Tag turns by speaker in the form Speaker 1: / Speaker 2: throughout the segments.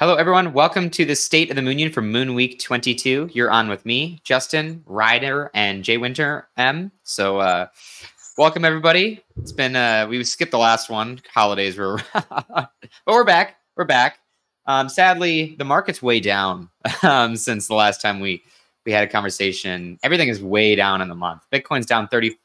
Speaker 1: Hello, everyone. Welcome to the State of the Moonion for Moon Week 22. You're on with me, Justin, Ryder, and Jay Winter M. So, uh, welcome everybody. It's been uh, we skipped the last one. Holidays were, but we're back. We're back. Um, sadly, the market's way down um, since the last time we we had a conversation. Everything is way down in the month. Bitcoin's down 30%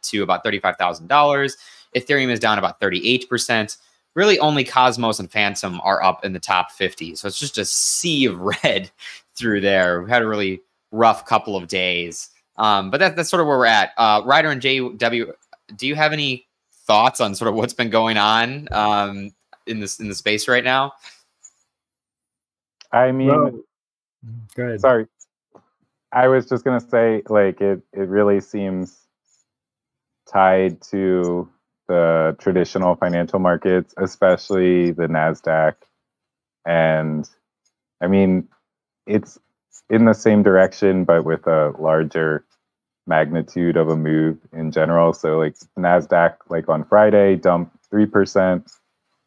Speaker 1: to about $35,000. Ethereum is down about 38% really only Cosmos and Fantom are up in the top 50. So it's just a sea of red through there. We've had a really rough couple of days. Um, but that, that's sort of where we're at. Uh, Ryder and JW, do you have any thoughts on sort of what's been going on um, in this in the space right now?
Speaker 2: I mean,
Speaker 3: Well, go ahead.
Speaker 2: sorry. I was just gonna say, like, it it really seems tied to the traditional financial markets, especially the Nasdaq, and I mean, it's in the same direction, but with a larger magnitude of a move in general. So, like Nasdaq, like on Friday, dumped three percent,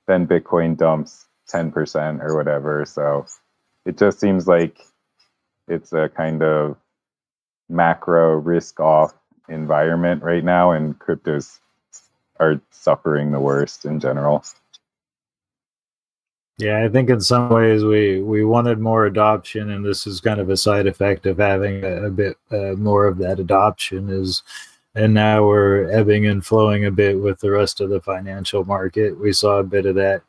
Speaker 2: then Bitcoin dumps ten percent or whatever. So, it just seems like it's a kind of macro risk off environment right now and cryptos are suffering the worst in general
Speaker 3: Yeah, I think in some ways we we wanted more adoption, and this is kind of a side effect of having a, a bit uh, more of that adoption. Is and now we're ebbing and flowing a bit with the rest of the financial market. We saw a bit of that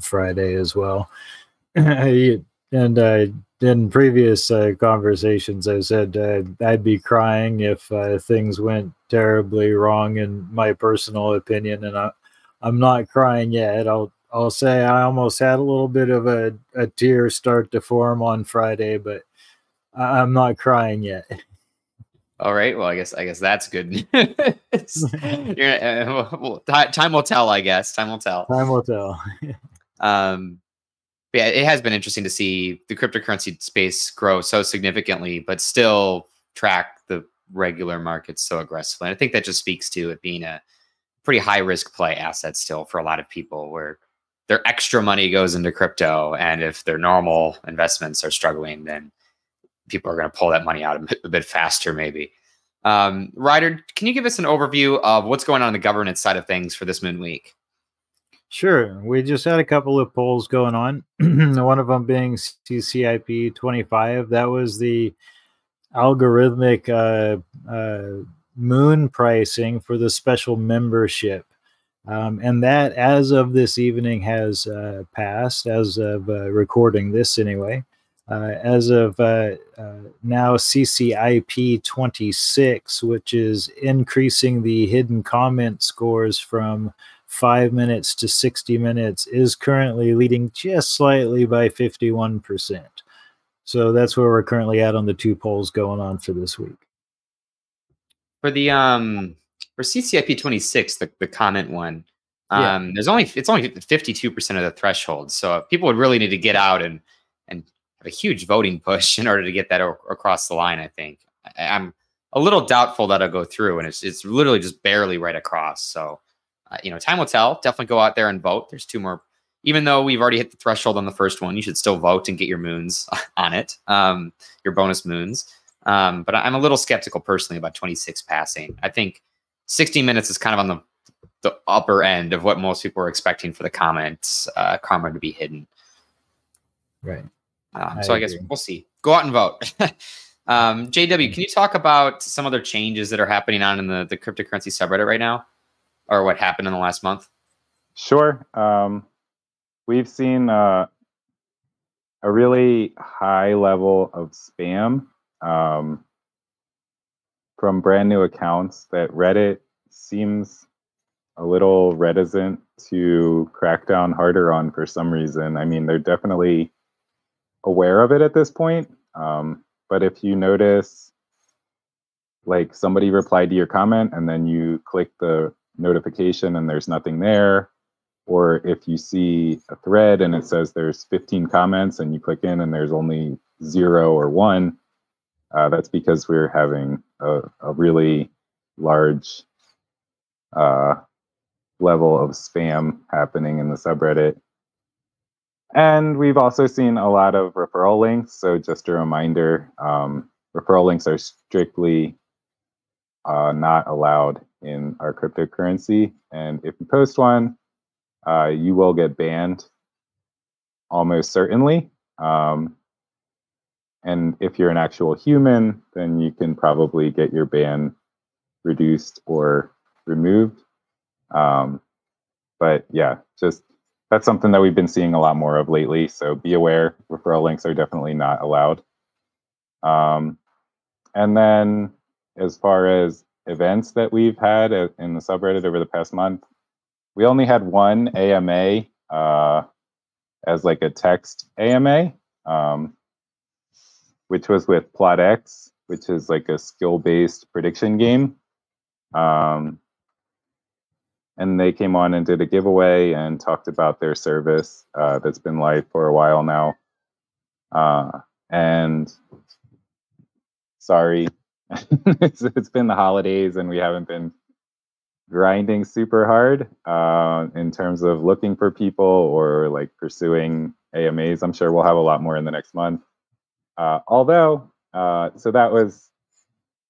Speaker 3: Friday as well, and uh, in previous uh, conversations, I said uh, I'd be crying if uh, things went terribly wrong, in my personal opinion, and I, I'm not crying yet. I'll I'll say I almost had a little bit of a, a tear start to form on Friday, but I- I'm not crying yet.
Speaker 1: All right. Well, I guess I guess that's good. news. Uh, well, ti- time will tell. I guess time will tell.
Speaker 3: Time will tell.
Speaker 1: Um, yeah, it has been interesting to see the cryptocurrency space grow so significantly, but still track the regular markets so aggressively. And I think that just speaks to it being a pretty high risk play asset still for a lot of people, where their extra money goes into crypto, and if their normal investments are struggling, then people are going to pull that money out a bit, faster, maybe. Um, Ryder, can you give us an overview of what's going on in the governance side of things for this Moon Week?
Speaker 3: Sure. We just had a couple of polls going on. One of them being CCIP 25. That was the algorithmic uh, uh, moon pricing for the special membership. Um, and that, as of this evening, has uh, passed, as of uh, recording this anyway. Uh, as of uh, now, CCIP 26, which is increasing the hidden comment scores from five minutes to 60 minutes is currently leading just slightly by 51%. So that's where we're currently at on the two polls going on for this week.
Speaker 1: for the um for CCIP 26 the, the comment one
Speaker 3: Yeah.
Speaker 1: um there's only it's only 52% of the threshold so people would really need to get out and and have a huge voting push in order to get that o- across the line I think I, I'm a little doubtful that'll go through and it's it's literally just barely right across so uh, you know time will tell definitely go out there and vote there's two more even though we've already hit the threshold on the first one you should still vote and get your moons on it um your bonus moons um, but I'm a little skeptical personally about 26 passing. I think 60 minutes is kind of on the the upper end of what most people are expecting for the comments uh, karma to be hidden.
Speaker 3: Right.
Speaker 1: Um,
Speaker 3: I
Speaker 1: so I guess we'll see. Go out and vote. um, JW, can you talk about some other changes that are happening on in the, the cryptocurrency subreddit right now, or what happened in the last month?
Speaker 2: Sure. Um, we've seen uh, a really high level of spam um, from brand new accounts that Reddit seems a little reticent to crack down harder on for some reason. I mean, they're definitely aware of it at this point. Um, but if you notice, like somebody replied to your comment and then you click the notification and there's nothing there, or if you see a thread and it says there's 15 comments and you click in and there's only zero or one, uh, that's because we're having a, a really large uh, level of spam happening in the subreddit. and we've also seen a lot of referral links. So just a reminder, um, referral links are strictly uh, not allowed in our cryptocurrency. And if you post one, uh, you will get banned almost certainly. Um, and if you're an actual human, then you can probably get your ban reduced or removed. Um, but yeah, just that's something that we've been seeing a lot more of lately. So be aware, referral links are definitely not allowed. Um, and then as far as events that we've had in the subreddit over the past month, we only had one AMA uh, as like a text AMA, um, which was with PlotX, which is like a skill-based prediction game. Um, and they came on and did a giveaway and talked about their service uh, that's been live for a while now. Uh, and sorry, it's, it's been the holidays and we haven't been grinding super hard uh, in terms of looking for people or like pursuing AMAs. I'm sure we'll have a lot more in the next month. Uh, although, uh, so that was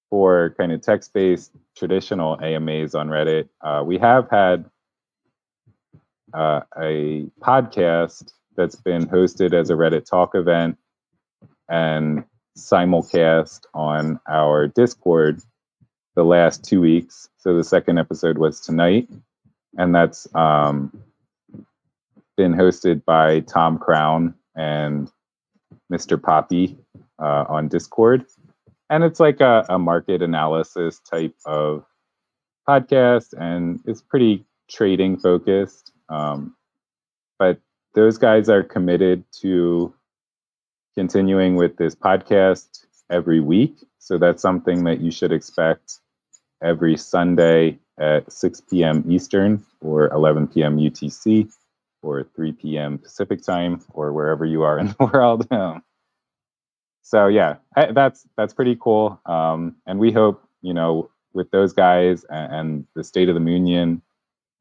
Speaker 2: for kind of text-based traditional AMAs on Reddit. Uh, we have had uh, a podcast that's been hosted as a Reddit talk event and simulcast on our Discord the last two weeks. So the second episode was tonight, and that's um, been hosted by Tom Crown and Mr. Poppy uh, on Discord and it's like a, a market analysis type of podcast and it's pretty trading focused um, but those guys are committed to continuing with this podcast every week so that's something that you should expect every sunday at 6 p.m eastern or 11 p.m utc or 3 p.m pacific time or wherever you are in the world so yeah, that's that's pretty cool. Um, and we hope you know with those guys and, and, the State of the Union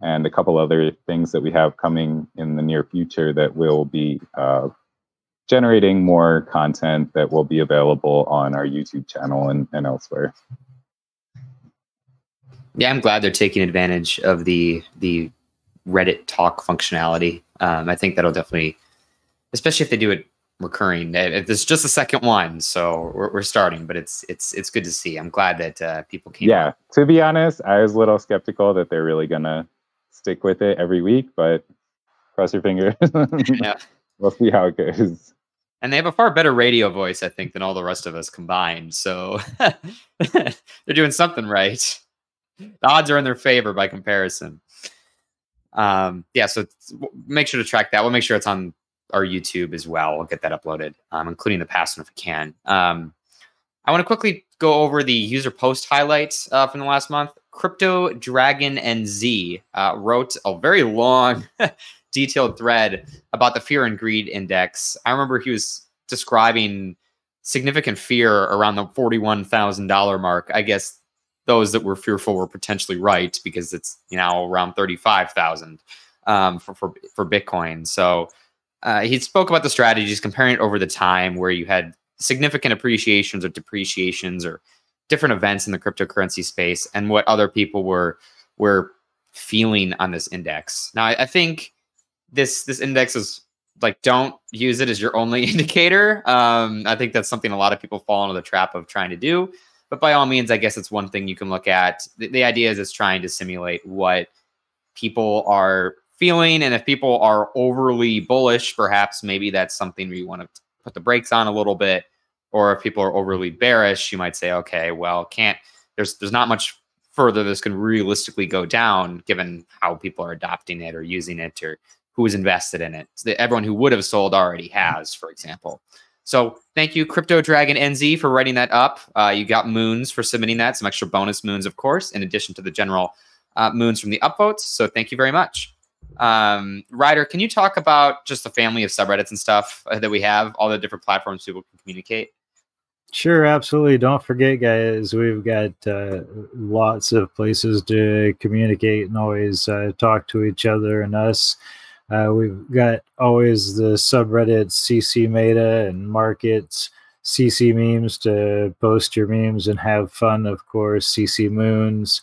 Speaker 2: and a couple other things that we have coming in the near future that will be uh, generating more content that will be available on our YouTube channel and, and elsewhere.
Speaker 1: Yeah, I'm glad they're taking advantage of the the Reddit talk functionality. Um, I think that'll definitely, especially if they do it recurring. It's just the second one, so we're, we're, starting, but it's it's it's good to see. I'm glad that uh, people came.
Speaker 2: Yeah, to be honest, I was a little skeptical that they're really gonna stick with it every week, but cross your fingers. yeah, we'll see how it goes.
Speaker 1: And they have a far better radio voice, I think, than all the rest of us combined. So they're doing something right. The odds are in their favor by comparison. Um, yeah, so make sure to track that. We'll make sure it's on our YouTube as well. We'll get that uploaded, um, including the past one if we can. Um, I want to quickly go over the user post highlights uh, from the last month. Crypto Dragon NZ uh, wrote a very long, detailed thread about the fear and greed index. I remember he was describing significant fear around the forty-one thousand dollar mark. I guess those that were fearful were potentially right because it's you know around thirty-five thousand um, for, for for Bitcoin. So uh, he spoke about the strategies, comparing it over the time where you had significant appreciations or depreciations or different events in the cryptocurrency space, and what other people were were feeling on this index. Now, I, I think this this index is like don't use it as your only indicator. Um, I think that's something a lot of people fall into the trap of trying to do. But by all means, I guess it's one thing you can look at. The, the idea is it's trying to simulate what people are feeling. And if people are overly bullish, perhaps maybe that's something you want to put the brakes on a little bit. Or if people are overly bearish, you might say, okay, well, can't there's there's not much further this can realistically go down given how people are adopting it or using it or who's invested in it. So everyone who would have sold already has, for example. So thank you, Crypto Dragon NZ, for writing that up. Uh, you got moons for submitting that, some extra bonus moons, of course, in addition to the general uh, moons from the upvotes. So thank you very much. Um, Ryder, can you talk about just the family of subreddits and stuff uh, that we have, all the different platforms people can communicate?
Speaker 3: Sure, absolutely. Don't forget, guys, we've got uh, lots of places to communicate and always uh, talk to each other and us. Uh, we've got always the subreddits CC Meta and markets, CC memes to post your memes and have fun, of course, CC Moons,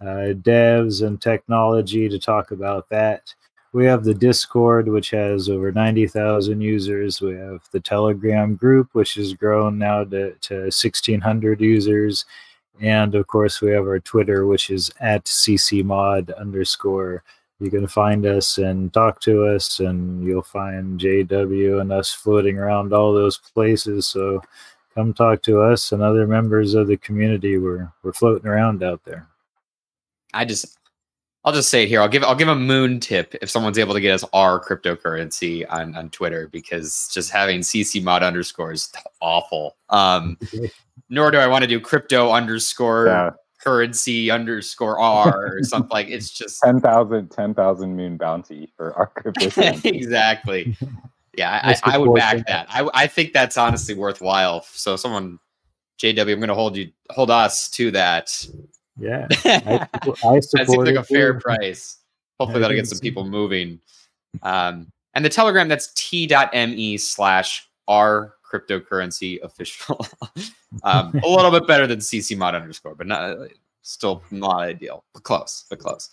Speaker 3: uh, devs and technology to talk about that. We have the Discord, which has over 90,000 users. We have the Telegram group, which has grown now to, to 1,600 users. And of course, we have our Twitter, which is at ccmod underscore. You can find us and talk to us, and you'll find JW and us floating around all those places. So come talk to us and other members of the community. We're, we're floating around out there.
Speaker 1: I just I'll just say it here. I'll give I'll give a moon tip if someone's able to get us our cryptocurrency on, on Twitter because just having CC mod underscore is awful. Um, nor do I want to do crypto underscore
Speaker 2: Yeah.
Speaker 1: Currency underscore R or something like it's just
Speaker 2: 10,000 10,000 moon bounty for our cryptocurrency.
Speaker 1: exactly. Yeah, I, I, I would back
Speaker 3: that.
Speaker 1: that. I I think that's honestly worthwhile. So someone JW, I'm gonna hold you hold us to that.
Speaker 3: Yeah. I,
Speaker 1: that
Speaker 3: suppo- I
Speaker 1: seems like a fair
Speaker 3: too.
Speaker 1: price. Hopefully that'll get some people moving. Um, and the Telegram that's t.me slash r cryptocurrency official. um, a little bit better than CC mod underscore, but not still not ideal, but close, but close.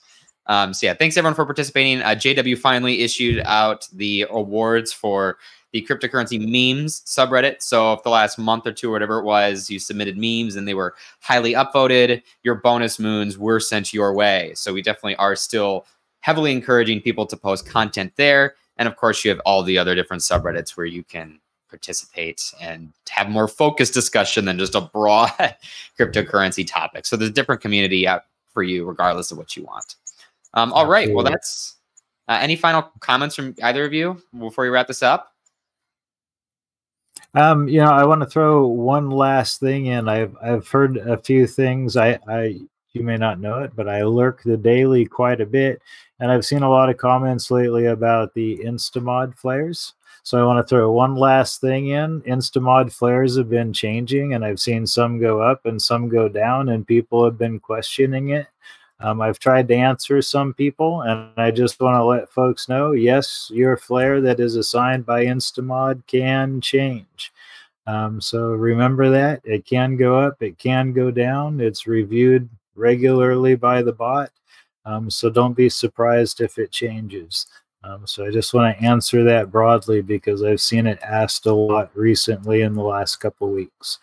Speaker 1: Um, so yeah, thanks everyone for participating. Uh, JW finally issued out the awards for the cryptocurrency memes subreddit. So if the last month or two or whatever it was, you submitted memes and they were highly upvoted, your bonus moons were sent your way. So we definitely are still heavily encouraging people to post content there. And of course, you have all the other different subreddits where you can participate and have more focused discussion than just a broad cryptocurrency topic. So there's a different community out for you, regardless of what you want. Um, all right. Well, that's uh, any final comments from either of you before we wrap this up?
Speaker 3: Um, you know, I want to throw one last thing in. I've I've heard a few things. I I you may not know it, but I lurk the daily quite a bit, and I've seen a lot of comments lately about the Instamod flares. So I want to throw one last thing in. Instamod flares have been changing, and I've seen some go up and some go down, and people have been questioning it. Um, I've tried to answer some people, and I just want to let folks know yes, your flare that is assigned by Instamod can change. Um, so remember that it can go up, it can go down. It's reviewed regularly by the bot. Um, so don't be surprised if it changes. Um, so I just want to answer that broadly because I've seen it asked a lot recently in the last couple weeks.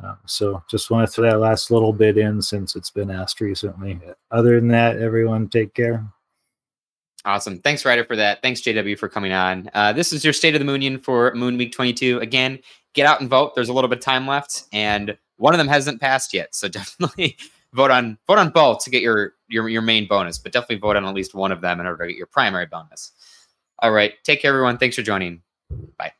Speaker 3: Um, so just want to throw that last little bit in since it's been asked recently. Other than that, everyone take care.
Speaker 1: Awesome. Thanks, Ryder, for that. Thanks, JW, for coming on. Uh, this is your State of the Moonion for Moon Week 22. Again, get out and vote. There's a little bit of time left, and one of them hasn't passed yet. So definitely vote on vote on both to get your your your main bonus, but definitely vote on at least one of them in order to get your primary bonus. All right. Take care, everyone. Thanks for joining. Bye.